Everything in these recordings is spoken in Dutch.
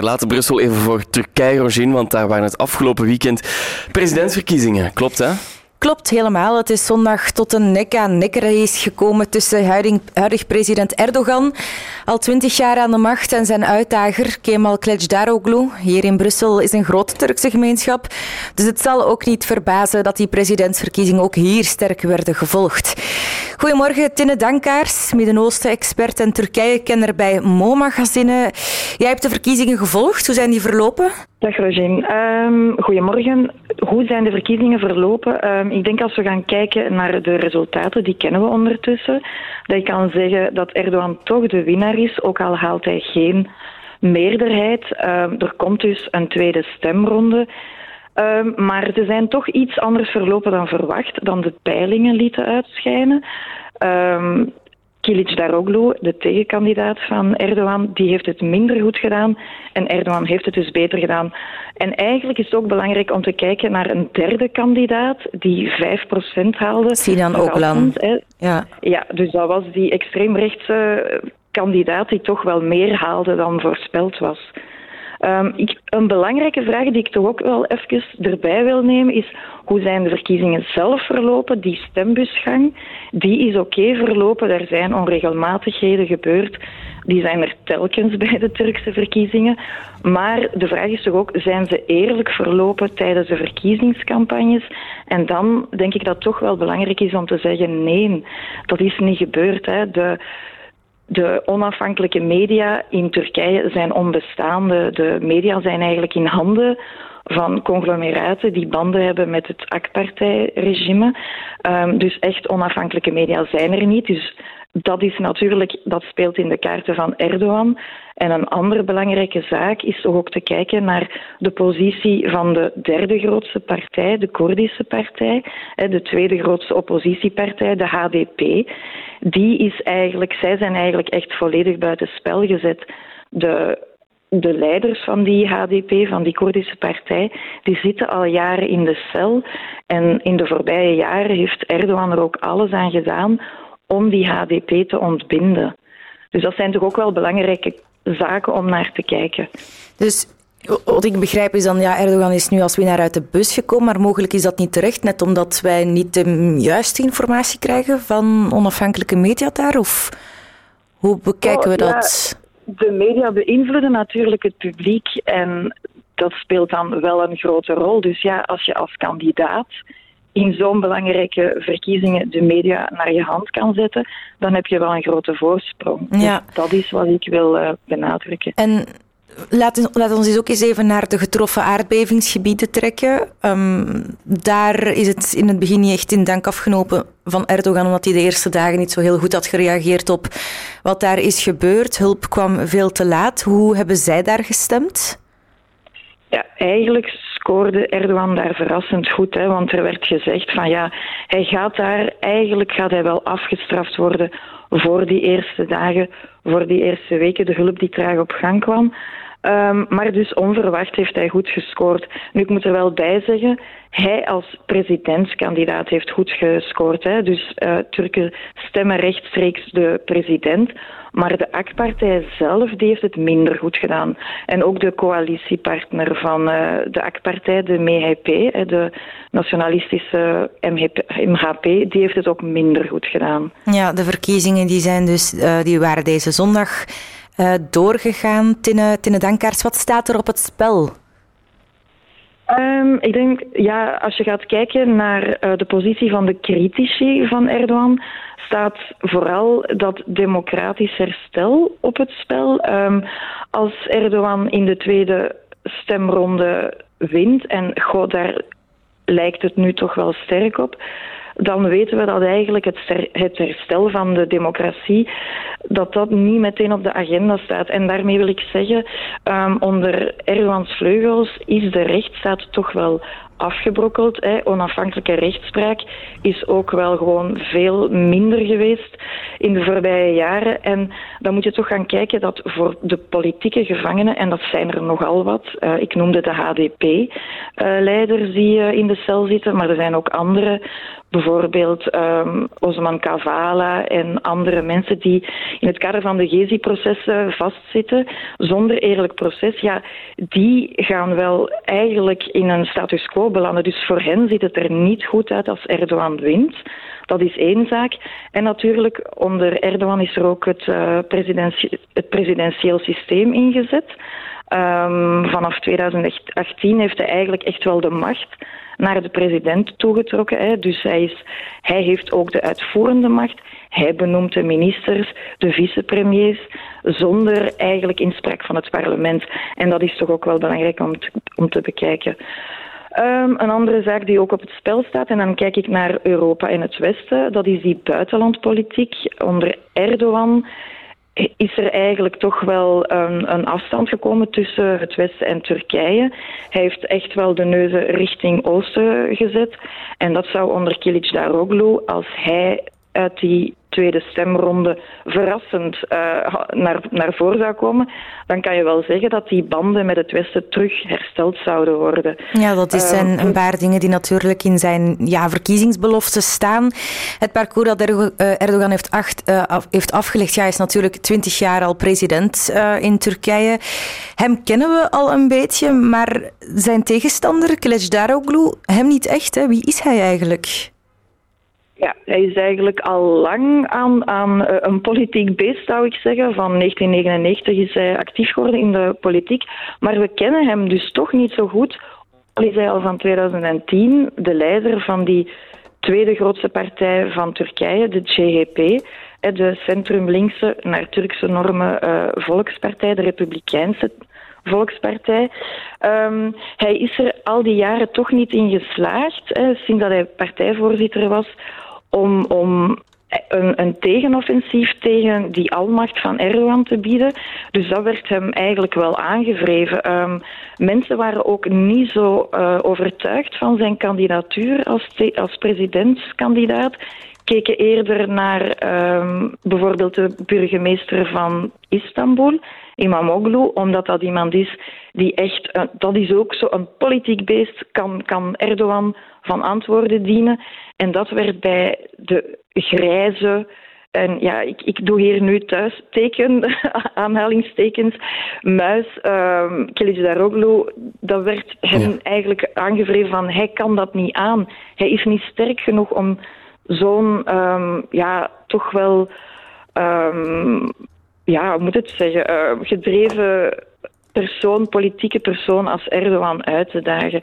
verlaten Brussel even voor Turkije, Rogin, want daar waren het afgelopen weekend presidentsverkiezingen. Klopt, hè? Klopt helemaal. Het is zondag tot een nek-aan-nek race gekomen tussen huidig, president Erdogan, al twintig jaar aan de macht, en zijn uitdager Kemal Kılıçdaroğlu. Hier in Brussel is een grote Turkse gemeenschap, dus het zal ook niet verbazen dat die presidentsverkiezingen ook hier sterk werden gevolgd. Goedemorgen, Tinne Dankaars, Midden-Oosten-expert en Turkije-kenner bij Mo-magazine. Jij hebt de verkiezingen gevolgd. Hoe zijn die verlopen? Dag Roger. Ehm, goedemorgen. Hoe zijn de verkiezingen verlopen? Um, ik denk als we gaan kijken naar de resultaten, die kennen we ondertussen, dat ik kan zeggen dat Erdogan toch de winnaar is, ook al haalt hij geen meerderheid. Um, er komt dus een tweede stemronde. Maar ze zijn toch iets anders verlopen dan verwacht, dan de peilingen lieten uitschijnen. Um, Kilic Daroglu, de tegenkandidaat van Erdogan, die heeft het minder goed gedaan en Erdogan heeft het dus beter gedaan. En eigenlijk is het ook belangrijk om te kijken naar een derde kandidaat die 5% haalde. Sinan Oglan. Ja. ja, dus dat was die extreemrechtse kandidaat die toch wel meer haalde dan voorspeld was. Ik, een belangrijke vraag die ik toch ook wel even erbij wil nemen is hoe zijn de verkiezingen zelf verlopen? Die stembusgang, die is oké verlopen. Er zijn onregelmatigheden gebeurd. Die zijn er telkens bij de Turkse verkiezingen. Maar de vraag is toch ook, zijn ze eerlijk verlopen tijdens de verkiezingscampagnes? En dan denk ik dat het toch wel belangrijk is om te zeggen, nee, dat is niet gebeurd. Hè. De, de onafhankelijke media in Turkije zijn onbestaande. De media zijn eigenlijk in handen van conglomeraten die banden hebben met het AK-partijregime. Um, dus echt onafhankelijke media zijn er niet. Dus dat is natuurlijk, dat speelt in de kaarten van Erdogan. En een andere belangrijke zaak is toch ook te kijken naar de positie van de derde grootste partij, de Koerdische partij, de tweede grootste oppositiepartij, de HDP. Die is eigenlijk, zij zijn eigenlijk echt volledig buiten spel gezet. De de leiders van die HDP, van die Koerdische partij, die zitten al jaren in de cel. En in de voorbije jaren heeft Erdogan er ook alles aan gedaan om die HDP te ontbinden. Dus dat zijn toch ook wel belangrijke zaken om naar te kijken. Dus wat ik begrijp is dan, ja, Erdogan is nu als winnaar uit de bus gekomen, maar mogelijk is dat niet terecht, net omdat wij niet de juiste informatie krijgen van onafhankelijke media daar? Of hoe bekijken we oh, dat? de media beïnvloeden natuurlijk het publiek en dat speelt dan wel een grote rol. Dus ja, als je als kandidaat in zo'n belangrijke verkiezingen de media naar je hand kan zetten, dan heb je wel een grote voorsprong. Ja. Dus dat is wat ik wil uh, benadrukken. En Laat, laat, ons eens ook eens even naar de getroffen aardbevingsgebieden trekken. Um, daar is het in het begin niet echt in dank afgenomen van Erdogan, omdat hij de eerste dagen niet zo heel goed had gereageerd op wat daar is gebeurd. Hulp kwam veel te laat. Hoe hebben zij daar gestemd? Ja, eigenlijk scoorde Erdogan daar verrassend goed, hè, want er werd gezegd van ja, hij gaat daar, eigenlijk gaat hij wel afgestraft worden voor die eerste dagen, voor die eerste weken, de hulp die traag op gang kwam. Um, maar dus onverwacht heeft hij goed gescoord. Nu, ik moet er wel bij zeggen, hij als presidentskandidaat heeft goed gescoord. Hè. Dus uh, Turken stemmen rechtstreeks de president. Maar de AK-partij zelf die heeft het minder goed gedaan. En ook de coalitiepartner van uh, de AK-partij, de MHP, de nationalistische MHP, die heeft het ook minder goed gedaan. Ja, de verkiezingen die zijn dus, uh, die waren deze zondag uh, doorgegaan. Tinne, Tinne Dankaars, wat staat er op het spel? Um, ik denk, ja, als je gaat kijken naar uh, de positie van de critici van Erdogan, staat vooral dat democratisch herstel op het spel. Um, als Erdogan in de tweede stemronde wint, en goh, daar lijkt het nu toch wel sterk op, dan weten we dat eigenlijk het, het herstel van de democratie, dat dat niet meteen op de agenda staat. En daarmee wil ik zeggen, um, onder Erdogans vleugels is de rechtsstaat toch wel afgebrokkeld. Hè. Onafhankelijke rechtspraak is ook wel gewoon veel minder geweest in de voorbije jaren. En dan moet je toch gaan kijken dat voor de politieke gevangenen, en dat zijn er nogal wat, uh, ik noemde de HDP-leiders die uh, in de cel zitten, maar er zijn ook andere bijvoorbeeld um, Osman Kavala en andere mensen die in het kader van de Gezi-processen vastzitten zonder eerlijk proces, ja, die gaan wel eigenlijk in een status quo Dus voor hen ziet het er niet goed uit als Erdogan wint. Dat is één zaak. En natuurlijk, onder Erdogan is er ook het, uh, het presidentieel systeem ingezet. Um, vanaf 2018 heeft hij eigenlijk echt wel de macht naar de president toegetrokken. Hè. Dus hij, is, hij heeft ook de uitvoerende macht. Hij benoemt de ministers, de vicepremiers, zonder eigenlijk inspraak van het parlement. En dat is toch ook wel belangrijk om om te bekijken. Um, een andere zaak die ook op het spel staat, en dan kijk ik naar Europa en het Westen, dat is die buitenlandpolitiek. Onder Erdogan is er eigenlijk toch wel een, een, afstand gekomen tussen het Westen en Turkije. Hij heeft echt wel de neuzen richting Oosten gezet. En dat zou onder Kilic Daroglu, als hij uit die tweede stemronde verrassend uh, naar, naar voren zou komen, dan kan je wel zeggen dat die banden met het Westen terug hersteld zouden worden. Ja, dat is zijn uh, een paar dingen die natuurlijk in zijn ja, verkiezingsbeloften staan. Het parcours dat Erdogan heeft, acht, uh, af, heeft afgelegd, ja, is natuurlijk twintig jaar al president in Turkije. Hem kennen we al een beetje, maar zijn tegenstander, Kılıçdaroğlu, hem niet echt. Hè? Wie is hij eigenlijk? Ja, hij is eigenlijk al lang aan, aan een politiek beest, zou ik zeggen. Van 1999 is hij actief geworden in de politiek. Maar we kennen hem dus toch niet zo goed. Al is hij al van 2010 de leider van die tweede grootste partij van Turkije, de CHP. De centrum-linkse, naar Turkse normen, uh, volkspartij, de Republikeinse Volkspartij. Um, hij is er al die jaren toch niet in geslaagd, hè, sinds dat hij partijvoorzitter was, om, om een, een, tegenoffensief tegen die almacht van Erdogan te bieden. Dus dat werd hem eigenlijk wel aangevreven. Um, mensen waren ook niet zo uh, overtuigd van zijn kandidatuur als, als presidentskandidaat. Keken eerder naar um, bijvoorbeeld de burgemeester van Istanbul, Imamoglu, omdat dat iemand is die echt, uh, dat is ook zo een politiek beest, kan, kan Erdogan van antwoorden dienen. En dat werd bij de grijze. En ja, ik, ik doe hier nu thuis teken, aanhalingstekens, muis, um, Daroglu, dat werd hem ja. eigenlijk aangevreven van hij kan dat niet aan. Hij is niet sterk genoeg om zo'n, um, ja, toch wel, um, ja, hoe moet het zeggen, uh, gedreven persoon, politieke persoon als Erdogan uit te dagen.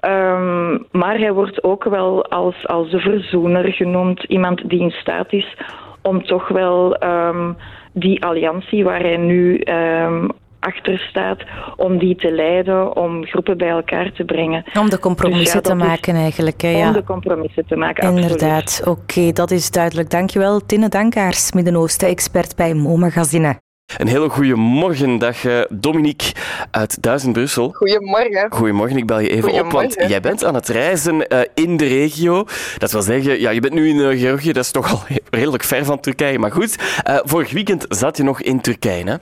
Um, maar hij wordt ook wel als, als de verzoener genoemd, iemand die in staat is om toch wel um, die alliantie waar hij nu um, achter staat, om die te leiden, om groepen bij elkaar te brengen. Om de compromissen dus ja, te maken eigenlijk. Hè, ja. Om de compromissen te maken, Inderdaad, oké, okay, dat is duidelijk. Dankjewel, Tinne Dankaars, Midden-Oosten-expert bij Mo Magazine. Een hele goede morgen, dag Dominique uit Duizend Brussel. Goedemorgen. Goedemorgen, ik bel je even op, want jij bent aan het reizen uh, in de regio. Dat wil zeggen, ja, je bent nu in uh, Georgië, dat is toch al redelijk ver van Turkije. Maar goed, vorig weekend zat je nog in Turkije, hè?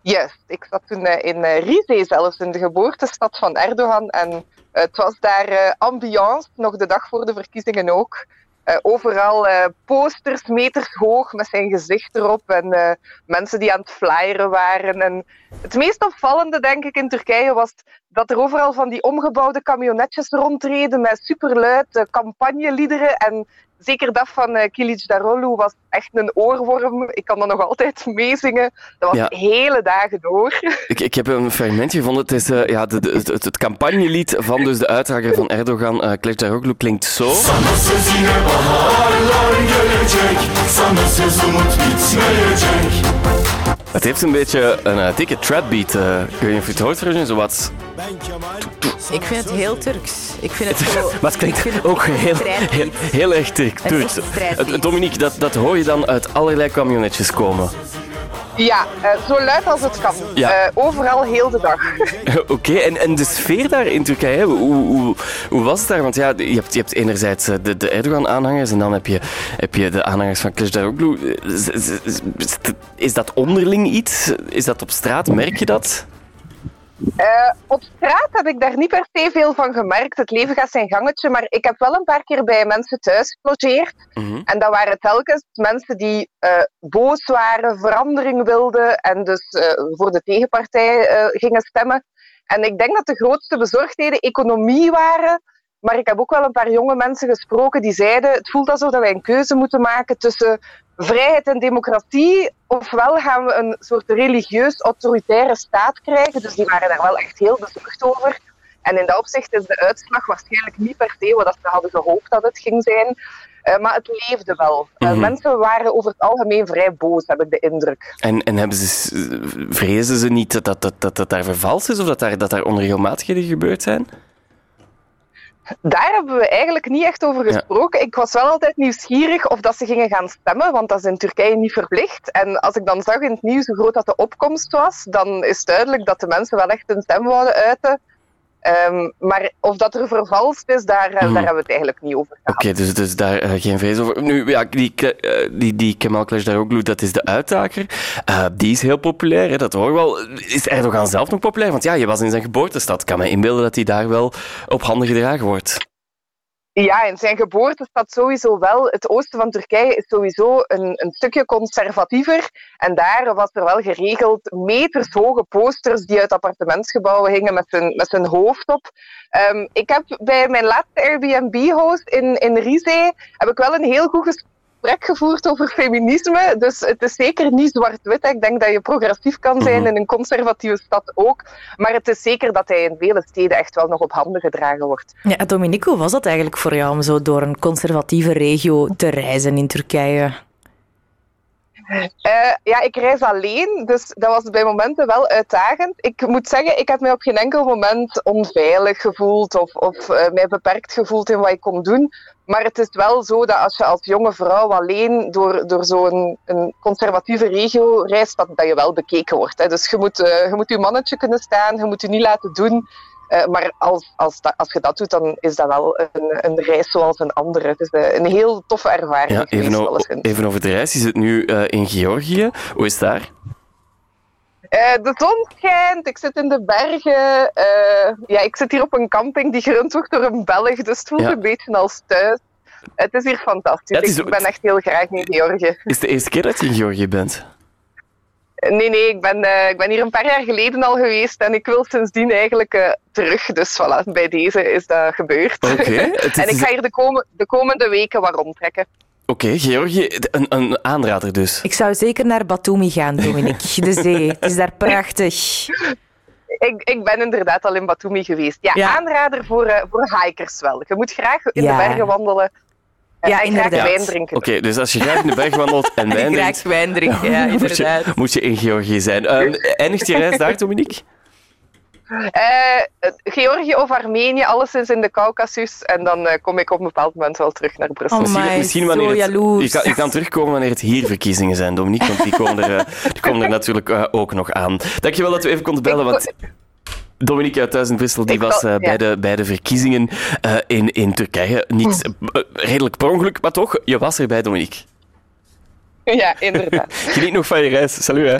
Yes, ik zat toen in Rize zelfs, in de geboortestad van Erdogan. En het was daar ambiance, nog de dag voor de verkiezingen ook. Uh, overal uh, posters meters hoog met zijn gezicht erop en uh, mensen die aan het flyeren waren. En het meest opvallende, denk ik, in Turkije was dat er overal van die omgebouwde camionetjes rondreden met superluid campagneliederen. En zeker dat van uh, Kilic Darolu was echt een oorworm. Ik kan dat nog altijd meezingen. Dat was ja. hele dagen door. Ik, ik heb een fragmentje gevonden. Het is uh, ja, de, de, het, het campagnelied van dus de uitdrager van Erdogan, uh, Kilic Daroglu, klinkt zo. Het heeft een beetje een uh, dikke trapbeat. Uh, ik weet niet of je het hoort, zo wat... Ik vind het heel Turks. Ik vind het zo... maar het klinkt ook heel, heel, heel erg Turks. Dominique, dat, dat hoor je dan uit allerlei camionetjes komen. Ja, uh, zo luid als het kan. Ja. Uh, overal heel de dag. Oké, en, en de sfeer daar in Turkije, hoe, hoe, hoe was het daar? Want ja, je hebt, je hebt enerzijds de, de Erdogan-aanhangers en dan heb je, heb je de aanhangers van Kılıçdaroğlu. Is, is, is dat onderling iets? Is dat op straat? Merk je dat? Uh, op straat heb ik daar niet per se veel van gemerkt. Het leven gaat zijn gangetje, maar ik heb wel een paar keer bij mensen thuis gelogeerd. Mm En dat waren telkens mensen die uh, boos waren, verandering wilden en dus uh, voor de tegenpartij gingen stemmen. En ik denk dat de grootste bezorgdheden economie waren. Maar ik heb ook wel een paar jonge mensen gesproken die zeiden: het voelt alsof wij een keuze moeten maken tussen vrijheid en democratie, ofwel gaan we een soort religieus autoritaire staat krijgen. Dus die waren daar wel echt heel bezorgd over. En in dat opzicht is de uitslag waarschijnlijk niet per se wat ze hadden gehoopt dat het ging zijn. Uh, maar het leefde wel. Uh, Mensen waren over het algemeen vrij boos, heb ik de indruk. En, en hebben ze, vrezen ze niet dat dat, dat, dat, dat daar vervals is of dat daar, dat daar onregelmatigheden gebeurd zijn? Daar hebben we eigenlijk niet echt over gesproken. Ik was wel altijd nieuwsgierig of dat ze gingen gaan stemmen, want dat is in Turkije niet verplicht. En als ik dan zag in het nieuws hoe groot dat de opkomst was, dan is duidelijk dat de mensen wel echt hun stem wouden uiten. Um, maar of dat er vervalst is, daar, mm. daar hebben we het eigenlijk niet over gehad. Oké, okay, dus, dus daar uh, geen vrees over. Nu, ja, die, uh, die, die Kemal Kılıçdaroğlu, dat is de uitdager. Uh, die is heel populair, hè, dat hoor wel. Is Erdogan zelf nog populair? Want ja, je was in zijn geboortestad. Ik kan me inbeelden dat hij daar wel op handen gedragen wordt. Ja, in zijn geboortestad sowieso wel. Het oosten van Turkije is sowieso een, een stukje conservatiever. En daar was er wel geregeld metershoge posters die uit appartementsgebouwen hingen met zijn, met zijn hoofd op. Um, ik heb bij mijn laatste Airbnb-host in, in Rize heb ik wel een heel goed gesprek gesprek gevoerd over feminisme. Dus het is zeker niet zwart-wit. Ik denk dat je progressief kan zijn mhm. in een conservatieve stad ook. Maar het is zeker dat hij in vele steden echt wel nog op handen gedragen wordt. Ja, Dominique, hoe was dat eigenlijk voor jou om zo door een conservatieve regio te reizen in Turkije? Uh, ja, ik reis alleen, dus dat was bij momenten wel uitdagend. Ik moet zeggen, ik heb mij op geen enkel moment onveilig gevoeld of, uh, mij beperkt gevoeld in wat ik kon doen. Maar het is wel zo dat als je als jonge vrouw alleen door, door zo'n een conservatieve regio reist, dat, dat je wel bekeken wordt. Hè. Dus je moet, uh, je moet je mannetje kunnen staan, je moet je niet laten doen. Uh, maar als, als, als je dat doet, dan is dat wel een, een reis zoals een andere. Het is een, een heel toffe ervaring. Ja, even, even, over de reis. Je zit nu uh, in Georgië. Hoe is het daar? Uh, de zon schijnt, ik zit in de bergen. ja, ik zit hier op een camping die gerund wordt door een Belg, dus het voelt een beetje als thuis. Het is hier fantastisch. is... Ik ben echt heel graag in Georgië. Is het de eerste keer dat je in Georgië bent? Nee, nee, ik ben, uh, ik ben hier een paar jaar geleden al geweest en ik wil sindsdien eigenlijk uh, terug. Dus voilà, bij deze is dat gebeurd. Okay, en ik ga hier de, kom de komende weken wat rondtrekken. Oké, okay, Georgië, een, een aanrader dus. Ik zou zeker naar Batumi gaan, Dominique. De zee, het is daar prachtig. Ik, ik ben inderdaad al in Batumi geweest. Ja, aanrader voor, uh, voor hikers wel. Je moet graag in de bergen wandelen ja, inderdaad. wijn drinken. Oké, dus als je graag in de berg wandelt en wijn drinkt... graag wijn drinken, ja, inderdaad. Moet je, moet je in Georgië zijn. Um, eindigt je reis daar, Dominique? Uh, Georgië of Armenië, alles is in de Caucasus. En dan uh, kom ik op een bepaald moment wel terug naar Brussel. Oh my, misschien, wanneer het, je, kan, je kan terugkomen wanneer het hier verkiezingen zijn, Dominique. Want die komen er, die komen er natuurlijk ook nog aan. Dankjewel dat we even konden bellen. Want Dominique uit Duizendwissel die was uh, bij, de, bij de verkiezingen uh, in, in Turkije. Niet uh, redelijk per ongeluk, maar toch, je was er bij Dominique. Ja, inderdaad. Geniet nog van je reis. Salut hè.